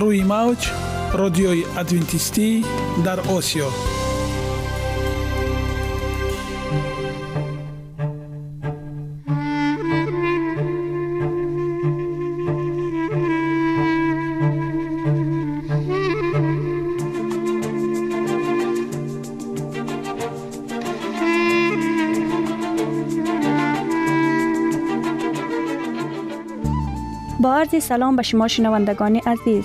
روی موج رادیوی ادوینتیستی در آسیا. سلام به شما شنوندگان عزیز.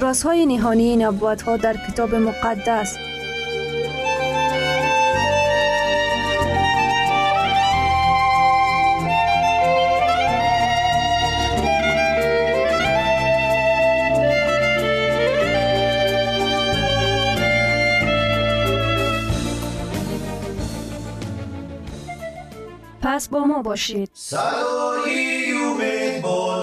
رازهای نهانی نبوت ها در کتاب مقدس. پس با ما باشید. صدای امید با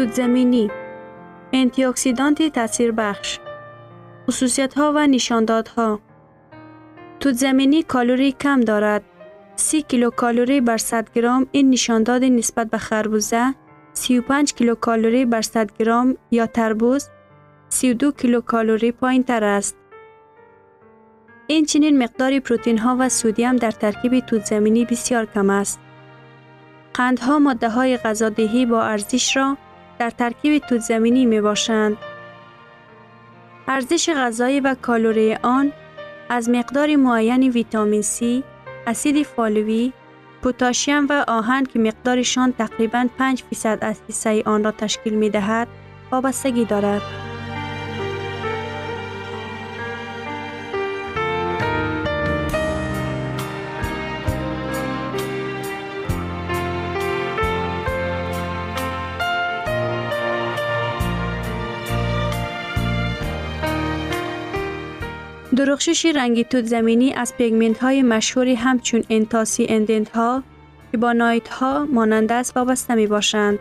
توت زمینی انتی اکسیدانت تاثیر بخش خصوصیت ها و نشاندادها توت زمینی کالری کم دارد 30 کیلو کالری بر 100 گرم این نشانداد نسبت به خربوزه 35 کیلو کالری بر 100 گرم یا تربوز 32 کیلو کالری پایین تر است. این چنین مقدار پروتین ها و سودیم در ترکیب توت زمینی بسیار کم است. قندها ماده های غذادهی با ارزش را در ترکیب توت زمینی می باشند. ارزش غذایی و کالری آن از مقدار معین ویتامین C، اسید فالوی، پوتاشیم و آهن که مقدارشان تقریبا 5 فیصد از حصه آن را تشکیل می دهد وابستگی دارد. درخشش رنگی توت زمینی از پیگمنت های مشهوری همچون انتاسی انیدین ها که با نایت ها مانند است وابسته می باشند.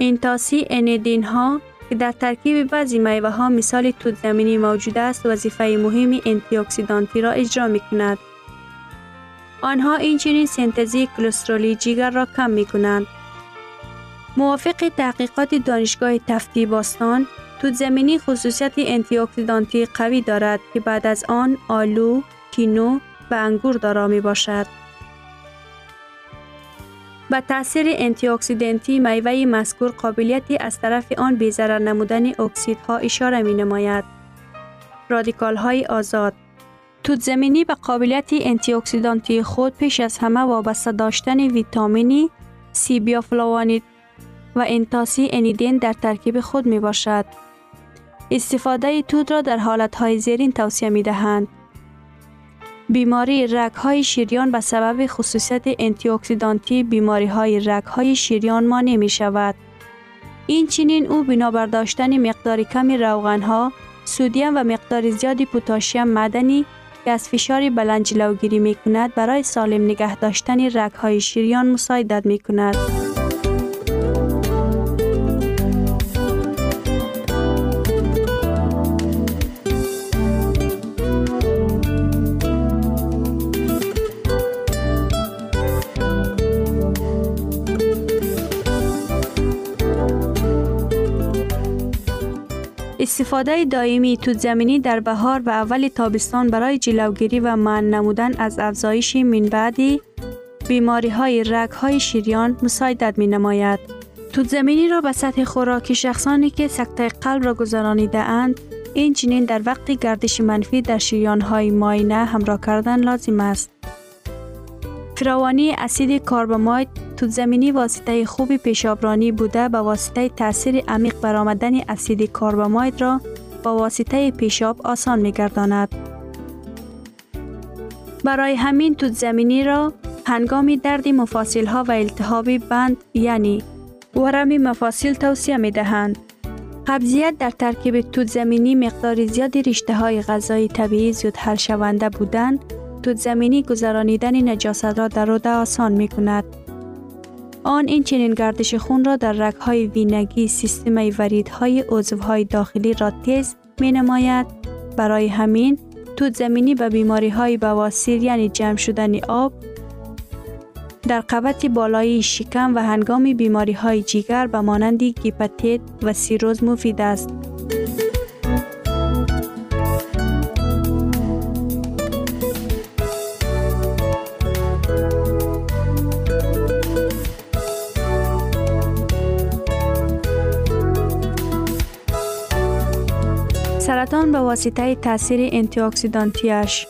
انتاسی انیدین ها که در ترکیب بعضی میوه ها مثال توت زمینی موجود است وظیفه مهمی انتی را اجرا می کند. آنها این چنین سنتزی کلسترولی جگر را کم می کنند. موافق تحقیقات دانشگاه تفتی باستان توت زمینی خصوصیت انتی قوی دارد که بعد از آن آلو، کینو و انگور دارا می باشد. به تاثیر انتی اکسیدنتی میوه مذکور قابلیتی از طرف آن بی ضرر نمودن اکسیدها اشاره می نماید. رادیکال های آزاد توت زمینی به قابلیت انتی اکسیدانتی خود پیش از همه وابسته داشتن ویتامینی سی بیوفلاوانوئید و انتاسی انیدین در ترکیب خود می باشد. استفاده توت را در حالتهای زیرین توصیه می دهند. بیماری رگ های شریان به سبب خصوصیت انتی اکسیدانتی بیماری های رگ های شریان مانع می شود. این چنین او بنابر داشتن مقدار کمی روغن ها، سودیم و مقدار زیادی پوتاشیم مدنی که از فشار بلند جلوگیری می کند برای سالم نگه داشتن رگ های شریان مساعدت می کند. استفاده دائمی توت زمینی در بهار و اول تابستان برای جلوگیری و من نمودن از افزایش منبعدی بیماری های رگ های شیریان مساعدت می نماید. توت زمینی را به سطح خوراک شخصانی که سکته قلب را گذرانیده اند این چنین در وقت گردش منفی در شیریان های ماینه همراه کردن لازم است. فراوانی اسید کارباماید زمینی واسطه خوبی پیشابرانی بوده به واسطه تاثیر عمیق برآمدن اسید کارباماید را با واسطه پیشاب آسان می گرداند. برای همین توت زمینی را هنگام درد مفاصل ها و التهاب بند یعنی ورم مفاصل توصیه می دهند. قبضیت در ترکیب توت زمینی مقدار زیادی رشته های غذایی طبیعی زود حل شونده بودند توت زمینی گذرانیدن نجاست را در روده آسان می کند. آن این چنین گردش خون را در رگهای وینگی سیستم وریدهای عضوهای داخلی را تیز می نماید. برای همین توت زمینی به بیماری های بواسیر یعنی جمع شدن آب در قوت بالایی شکم و هنگام بیماری های جیگر به مانند گیپتیت و سیروز مفید است. سرطان به واسطه تاثیر انتی اکسیدانتیش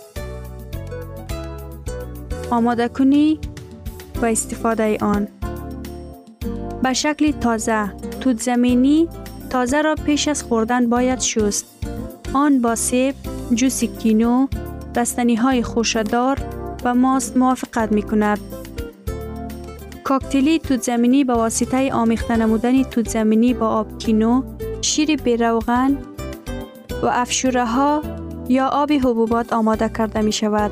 آماده کنی و استفاده آن. به شکل تازه توت زمینی تازه را پیش از خوردن باید شست. آن با سیب جوس کینو رستنی های خوشدار و ماست موافقت می کند کاکتلی توت زمینی به واسطه آمیخته نمودن توت زمینی با آب کینو شیر بیروغن و افشوره ها یا آب حبوبات آماده کرده می شود.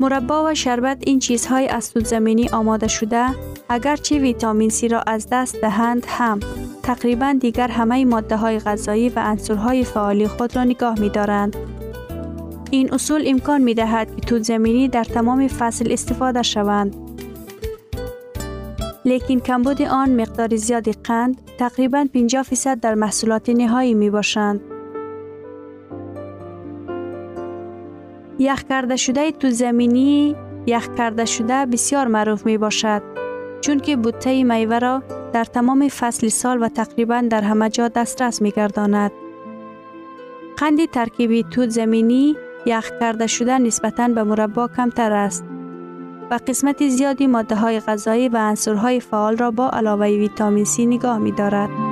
مربا و شربت این چیزهای از توت زمینی آماده شده اگرچه ویتامین سی را از دست دهند هم تقریبا دیگر همه ماده های غذایی و انصورهای فعالی خود را نگاه می دارند. این اصول امکان می دهد که توت زمینی در تمام فصل استفاده شوند. لیکن کمبود آن مقدار زیادی قند تقریبا 50 فیصد در محصولات نهایی می باشند. یخ کرده شده تو زمینی یخ کرده شده بسیار معروف می باشد چون که بوته میوه را در تمام فصل سال و تقریبا در همه جا دسترس می گرداند. قند ترکیبی توت زمینی یخ کرده شده نسبتا به مربا کمتر است و قسمت زیادی ماده های غذایی و انصورهای فعال را با علاوه ویتامین C نگاه می دارد.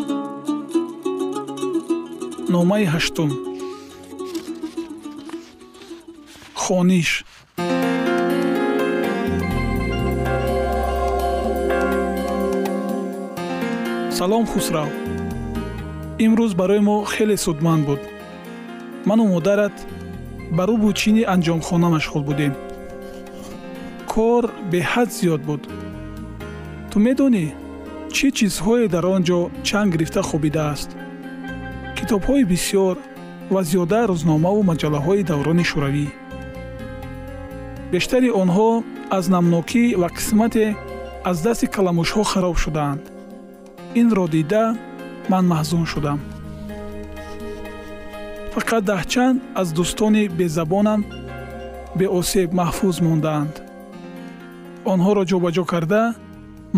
номаи ҳаштум. Хониш. Салом хусрав. Имрӯз барои мо хеле судманд буд. Ману модарат ба рӯбӯчини анҷомхона машғул будем. Кор беҳад зиёд буд. Ту медонӣ чӣ чизҳое дар он ҷо чанг гирифта хобидааст? Китобҳои бисьёр ва зиёда рӯзномаву маҷаллаҳои даврони шӯравӣ. Бештари онҳо аз намнокӣ ва қисмате аз дасти каламушҳо хароб шудаанд. Инро дида ман маҳзун шудам. Фақат даҳчанд аз дӯстони безабонам беосеб маҳфуз мондаанд. Онҳоро ҷобаҷо карда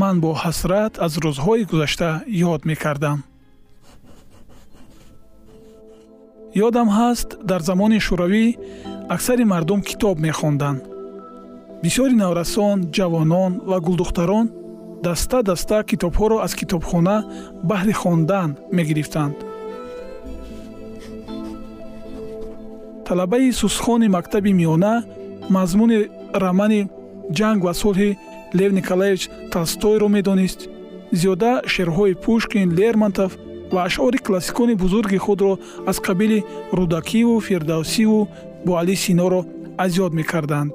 ман бо ҳасрат аз рӯзҳои гузашта ёд мекардам ёдам ҳаст дар замони шӯравӣ аксари мардум китоб мехонданд. Бисёри наврасон ҷавонон ва гулдухтарон даста даста китобҳоро аз китобхона баҳри хондан мегирифтанд. Талабаи сусхони мактаби миёна мазмуни романи ҷанг ва сулҳи лев николаевич толстойро медонист. Зиёда шеърҳои пушкин лермонтов ва ашъори классикони бузурги худро аз қабили рудакиву фирдавсиву бо али синоро аз ёд мекарданд.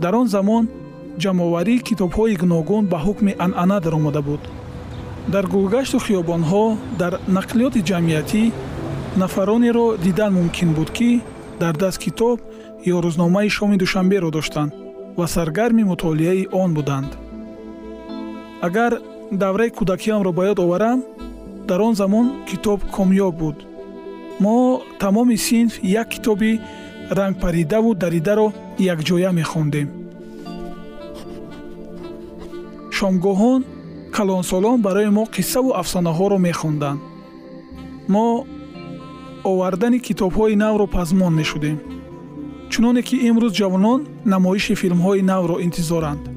Дар он замон ҷамъоварии китобҳои гуногун ба ҳукми анъана даромада буд. Дар гулгашту хиёбонҳо дар нақлиёти ҷамъиятӣ нафаронеро дидан мумкин буд ки дар даст китоб ё рӯзномаи шоми душанберо доштанд ва саргарми мутолиаи он буданд агар давраи кӯдакиамро ба ёд оварам дар он замон китоб комёб буд. Мо тамоми синф як китоби рангпаридаву даридаро якҷоя мехондем. Шомгоҳон калонсолон барои мо қиссаву афсонаҳоро мехонданд. Мо овардани китобҳои навро пазмон мешудем. Чуноне ки имрӯз ҷавонон намоиши филмҳои навро интизоранд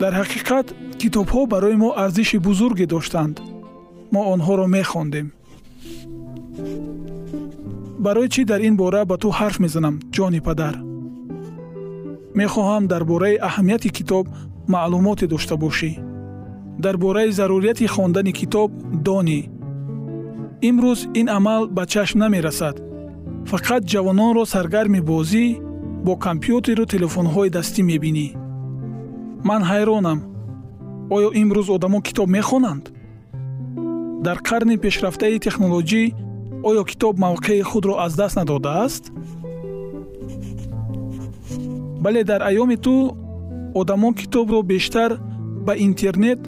дар ҳақиқат китобҳо барои мо арзиши бузурге доштанд. Мо онҳоро мехондем. Барои чӣ дар ин бора ба ту ҳарф мезанам ҷони падар? Мехоҳам дар бораи аҳамияти китоб маълумоте дошта бошӣ. Дар бораи зарурияти хондани китоб донӣ имрӯз ин амал ба чашм намерасад. Фақат ҷавононро саргарми бозӣ бо компютеру телефонҳои дастӣ мебинӣ ман ҳайронам. Оё имрӯз одамон китоб мехонанд? Дар қарни пешрафтаи технологӣ оё китоб мавқеи худро аз даст надодааст? Бале дар айёми ту одамон китобро бештар ба интернет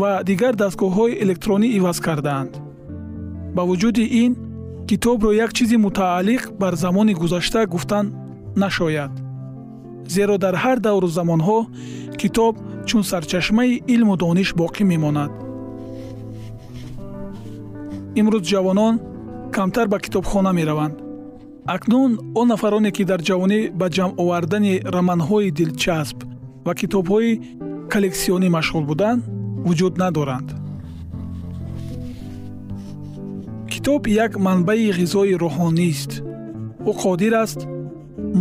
ва дигар дастгоҳҳои электронӣ иваз кардаанд. Ба вуҷуди ин китобро як чизи мутааллиқ бар замони гузашта гуфтан нашояд зеро дар ҳар давру замонҳо китоб чун сарчашмаи илму дониш боқӣ мемонад. Имрӯз ҷавонон камтар ба китобхона мераванд. Акнун он нафароне ки дар ҷавонӣ ба ҷамъ овардани романҳои дилчасп ва китобҳои коллексионӣ машғул буданд вуҷуд надоранд. Китоб як манбаи ғизои рӯҳонист ӯ қодир аст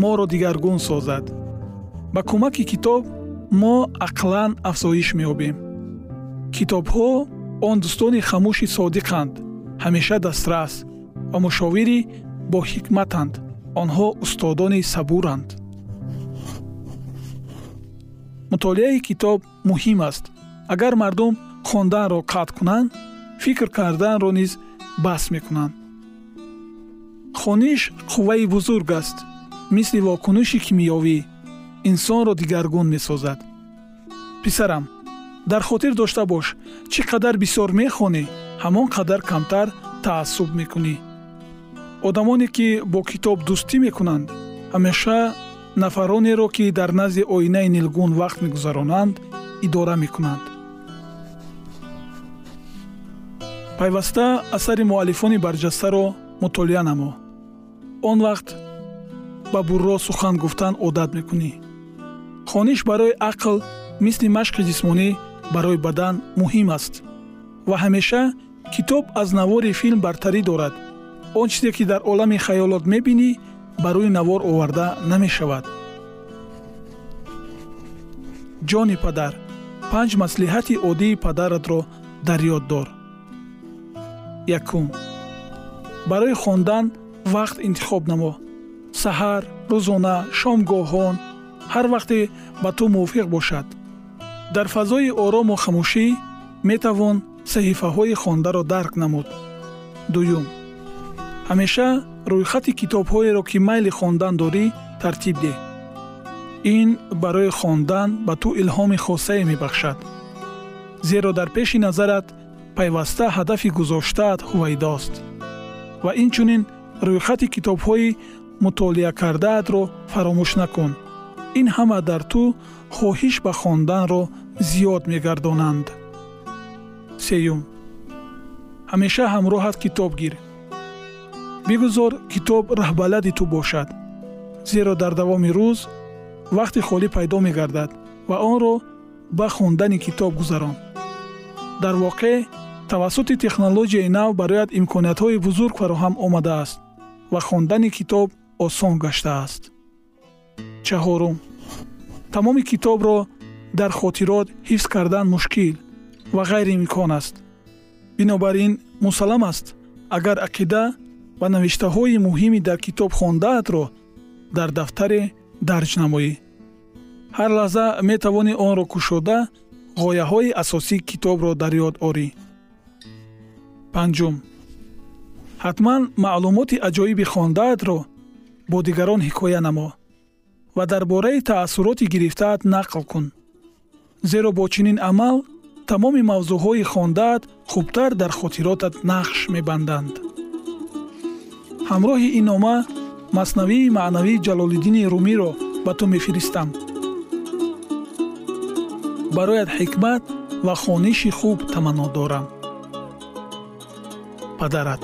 моро дигаргун созад ба кӯмаки китоб мо ақлан афзоиш меёбем. Китобҳо он дӯстони хамӯши содиқанд ҳамеша дастрас ва мушовири боҳикматанд онҳо устодони сабуранд. Мутолиаи китоб муҳим аст. Агар мардум хонданро қатъ кунанд фикр карданро низ баҳс мекунанд. Хониш қувваи бузург аст. Мисли вокуниши кимиёвӣ инсонро дигаргун месозад. Писарам дар хотир дошта бош чӣ қадар бисёр мехонӣ ҳамон қадар камтар таассуб мекунӣ. Одамоне ки бо китоб дӯстӣ мекунанд ҳамеша нафаронеро ки дар назди оинаи нилгун вақт мегузаронанд идора мекунанд пайваста асари муаллифони барҷастаро мутолиа намо. Он вақт ба бурро сухан гуфтан одат мекунӣ хониш барои ақл мисли машқи ҷисмонӣ барои бадан муҳим аст. Ва ҳамеша китоб аз навори филм бартарӣ дорад. Он чизе ки дар олами хаёлот мебинӣ ба рӯи навор оварда намешавад. Ҷони падар. Панҷ маслиҳати оддии падаратро дар ёд дор. Якум. Барои хондан вақт интихоб намо. Саҳар рӯзона шомгоҳон ҳар вақте ба ту мувофиқ бошад. Дар фазои орому хамӯшӣ метавон саҳифаҳои хондаро дарк намуд. Дуюм. Ҳамеша рӯйхати китобҳоеро ки майли хондан дорӣ тартиб деҳ ин барои хондан ба ту илҳоми хосае мебахшад. Зеро дар пеши назарат пайваста ҳадафи гузоштаат ҳувайдост. Ва инчунин рӯйхати китобҳои мутолиакардаатро фаромӯш накун ин ҳама дар ту хоҳиш ба хонданро зиёд мегардонанд. Сеюм. Ҳамеша ҳамроҳат китоб гир. Бигузор китоб раҳбалади ту бошад зеро дар давоми рӯз вақти холӣ пайдо мегардад ва онро ба хондани китоб гузарон. Дар воқеъ тавассути технологияи нав барояд имкониятҳои бузург фароҳам омадааст ва хондани китоб осон гаштааст чаҳорум тамоми китобро дар хотирот ҳифз кардан мушкил ва ғайриимкон аст. бинобар ин мусаллам аст агар ақида ва навиштаҳои муҳими дар китоб хондаатро дар дафтаре дарҷ намоӣ. ҳар лаҳза метавонӣ онро кушода ғояҳои асосии китобро дар ёд орӣ. панҷум. ҳатман маълумоти аҷоиби хондаатро бо дигарон ҳикоя намо ва дар бораи таассуроти гирифтаат нақл кун. Зеро бо чунин амал тамоми мавзӯъҳои хондаат хубтар дар хотиротат нақш мебанданд. Ҳамроҳи ин нома маснавии маънавии ҷалолиддини румиро ба ту мефиристам. Барояд ҳикмат ва хониши хуб таманно дорам. Падарат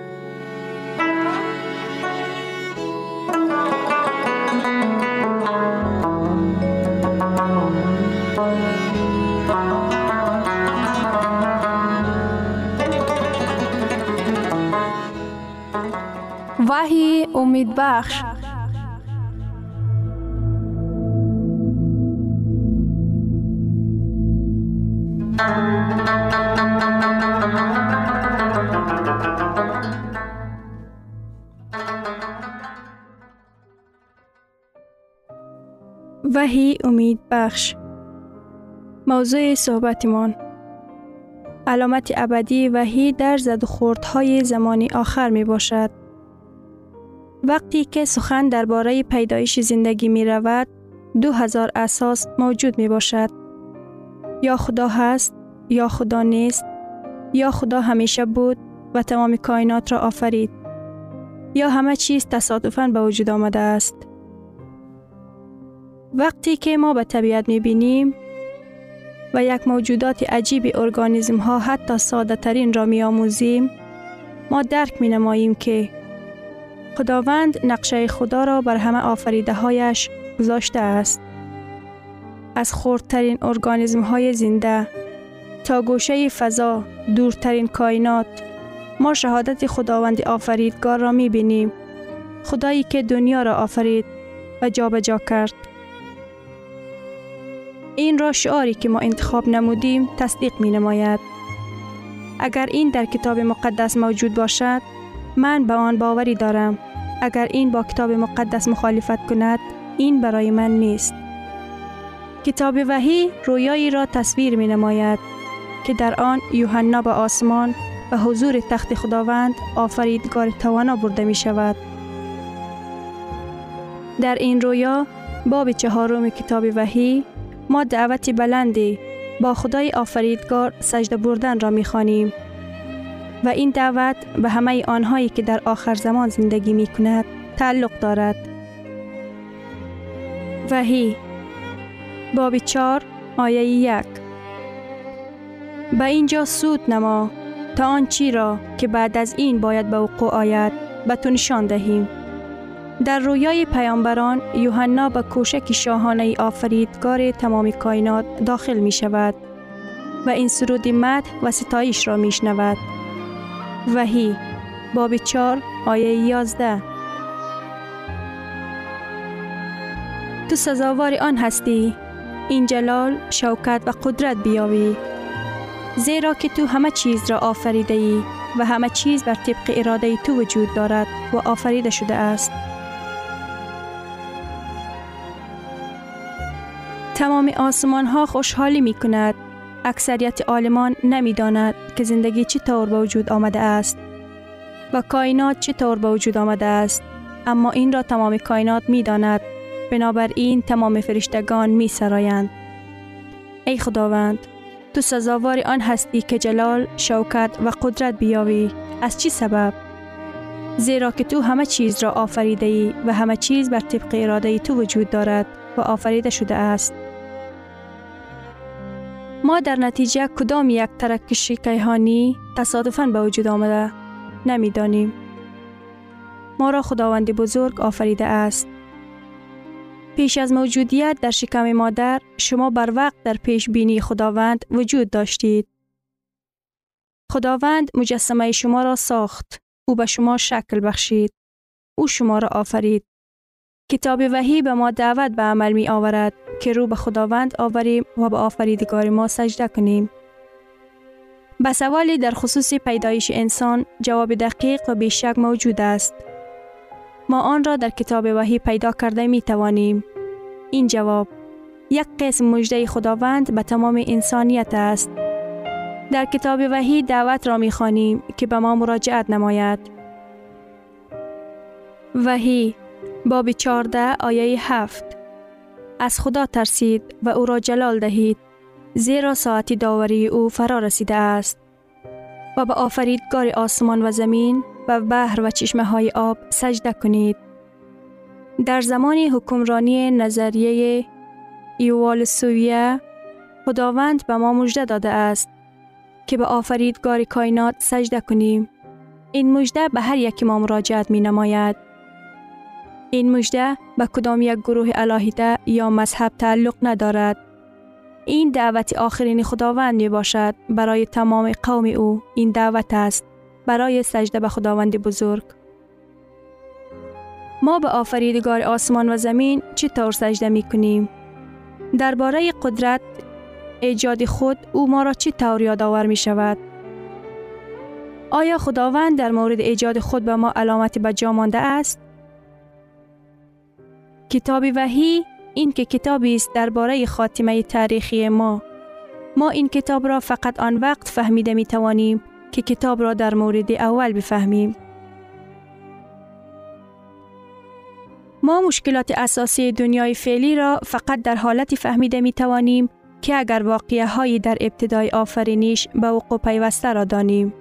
وحی امید بخش. وحی امید بخش. موضوع صحبتمان. علامت ابدی وحی در زد خوردهای زمانی آخر می باشد. وقتی که سخن درباره پیدایش زندگی می رود، دو هزار اساس موجود می باشد. یا خدا هست یا خدا نیست یا خدا همیشه بود و تمام کائنات را آفرید یا همه چیز تصادفاً به وجود آمده است. وقتی که ما به طبیعت می بینیم و یک موجودات عجیب ارگانیزم ها حتی ساده ترین را می آموزیم ما درک می نماییم که خداوند نقشه خدا را بر همه آفریده هایش گذاشته است. از خردترین ارگانیزم های زنده تا گوشه فضا دورترین کائنات ما شهادت خداوند آفریدگار را می بینیم. خدایی که دنیا را آفرید و جابجا جا کرد. این را شعاری که ما انتخاب نمودیم تصدیق می نماید. اگر این در کتاب مقدس موجود باشد من به آن باوری دارم اگر این با کتاب مقدس مخالفت کند این برای من نیست کتاب وحی رویایی را تصویر می نماید که در آن یوحنا به آسمان و حضور تخت خداوند آفریدگار توانا برده می شود. در این رویا باب چهارم کتاب وحی ما دعوت بلندی با خدای آفریدگار سجده بردن را می خانیم. و این دعوت به همه آنهایی که در آخر زمان زندگی می کند تعلق دارد. وحی باب چار آیه یک به اینجا سود نما تا آن چی را که بعد از این باید به وقوع آید به تو نشان دهیم. در رویای پیامبران یوحنا به کوشک شاهانه آفریدگار تمام کائنات داخل می شود و این سرود مد و ستایش را می شنود. وحی باب چار آیه یازده. تو سزاوار آن هستی این جلال شوکت و قدرت بیاوی زیرا که تو همه چیز را آفریده ای و همه چیز بر طبق اراده تو وجود دارد و آفریده شده است. تمام آسمان ها خوشحالی می کند اکثریت عالمان نمی داند که زندگی چطور به وجود آمده است و کائنات چطور به وجود آمده است اما این را تمام کائنات می داند بنابراین تمام فرشتگان می سرایند. ای خداوند تو سزاوار آن هستی که جلال، شوکت و قدرت بیاوی از چی سبب؟ زیرا که تو همه چیز را آفریده ای و همه چیز بر طبق اراده تو وجود دارد و آفریده شده است. ما در نتیجه کدام یک ترکش کیهانی تصادفاً به وجود آمده نمی‌دانیم. ما را خداوند بزرگ آفریده است. پیش از موجودیت در شکم مادر شما بر وقت در پیش بینی خداوند وجود داشتید. خداوند مجسمه شما را ساخت. او به شما شکل بخشید. او شما را آفرید. کتاب وحی به ما دعوت به عمل می آورد که رو به خداوند آوریم و به آفریدگار ما سجده کنیم. به سوالی در خصوص پیدایش انسان جواب دقیق و بیشک موجود است. ما آن را در کتاب وحی پیدا کرده می توانیم. این جواب یک قسم مجده خداوند به تمام انسانیت است. در کتاب وحی دعوت را می خوانیم که به ما مراجعت نماید. وحی باب 14 آیه 7 از خدا ترسید و او را جلال دهید زیرا ساعتی داوری او فرا رسیده است و به آفریدگار آسمان و زمین و بحر و چشمه های آب سجده کنید. در زمان حکمرانی نظریه ایوال سویه خداوند به ما مژده داده است که به آفریدگار کائنات سجده کنیم. این مژده به هر یک ما مراجعت می نماید. این مژده به کدام یک گروه الهیده یا مذهب تعلق ندارد. این دعوت آخرین خداوند می باشد برای تمام قوم او این دعوت است برای سجده به خداوند بزرگ ما به آفریدگار آسمان و زمین چطور سجده می کنیم؟ درباره قدرت ایجاد خود او ما را چی طور یادآور می شود؟ آیا خداوند در مورد ایجاد خود به ما علامت به جا مانده است؟ کتاب وحی این که کتابی است درباره خاتمه تاریخی ما ما این کتاب را فقط آن وقت فهمیده می توانیم که کتاب را در مورد اول بفهمیم ما مشکلات اساسی دنیای فعلی را فقط در حالتی فهمیده می توانیم که اگر واقعه هایی در ابتدای آفرینش به وقوع پیوسته را دانیم.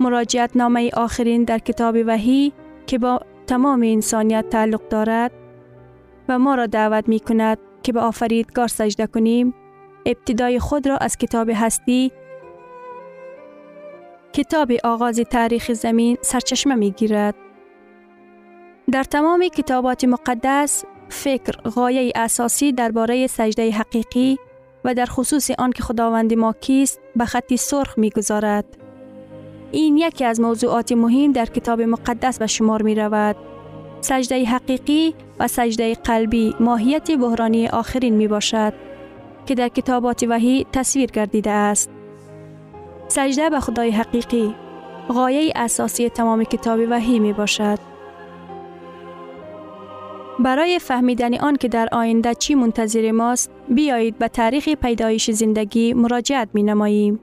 مراجعت نامه آخرین در کتاب وحی که با تمام انسانیت تعلق دارد و ما را دعوت می کند که به آفریدگار سجده کنیم ابتدای خود را از کتاب هستی کتاب آغاز تاریخ زمین سرچشمه می گیرد. در تمام کتابات مقدس فکر غایه اساسی درباره سجده حقیقی و در خصوص آن که خداوند ما کیست به خطی سرخ می گذارد. این یکی از موضوعات مهم در کتاب مقدس به شمار می رود. سجده حقیقی و سجده قلبی ماهیت بحرانی آخرین می باشد که در کتابات وحی تصویر گردیده است. سجده به خدای حقیقی غایه اساسی تمام کتاب وحی می باشد. برای فهمیدن آن که در آینده چی منتظر ماست بیایید به تاریخ پیدایش زندگی مراجعت می نماییم.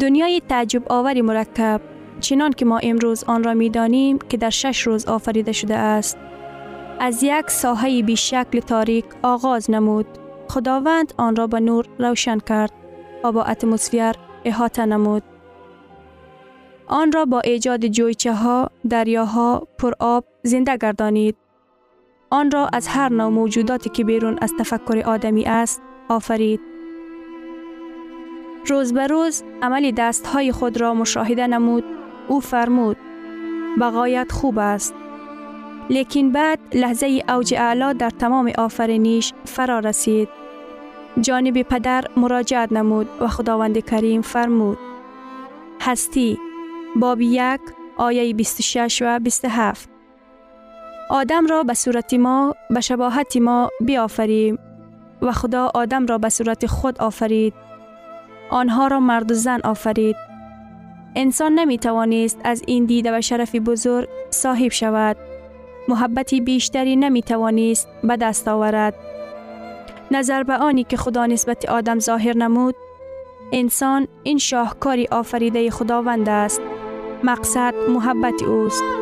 دنیای تعجب آوری مرکب چنان که ما امروز آن را می دانیم که در شش روز آفریده شده است. از یک ساحه بیشکل تاریک آغاز نمود. خداوند آن را به نور روشن کرد و با اتمسفیر احاطه نمود. آن را با ایجاد جویچه ها، دریاها، پر آب زنده گردانید. آن را از هر نوع موجوداتی که بیرون از تفکر آدمی است آفرید. روز به روز عملی دست های خود را مشاهده نمود او فرمود بقایت خوب است. لیکن بعد لحظه اوج اعلا در تمام آفرینیش فرا رسید. جانب پدر مراجعت نمود و خداوند کریم فرمود هستی باب یک آیه 26 و 27 آدم را به صورت ما به شباهت ما بیافریم و خدا آدم را به صورت خود آفرید. آنها را مرد و زن آفرید. انسان نمی توانست از این دیده و شرف بزرگ صاحب شود. محبتی بیشتری نمی توانست به دست آورد. نظر به آنی که خدا نسبت آدم ظاهر نمود انسان این شاهکاری آفریده خداوند است. مقصد محبت اوست.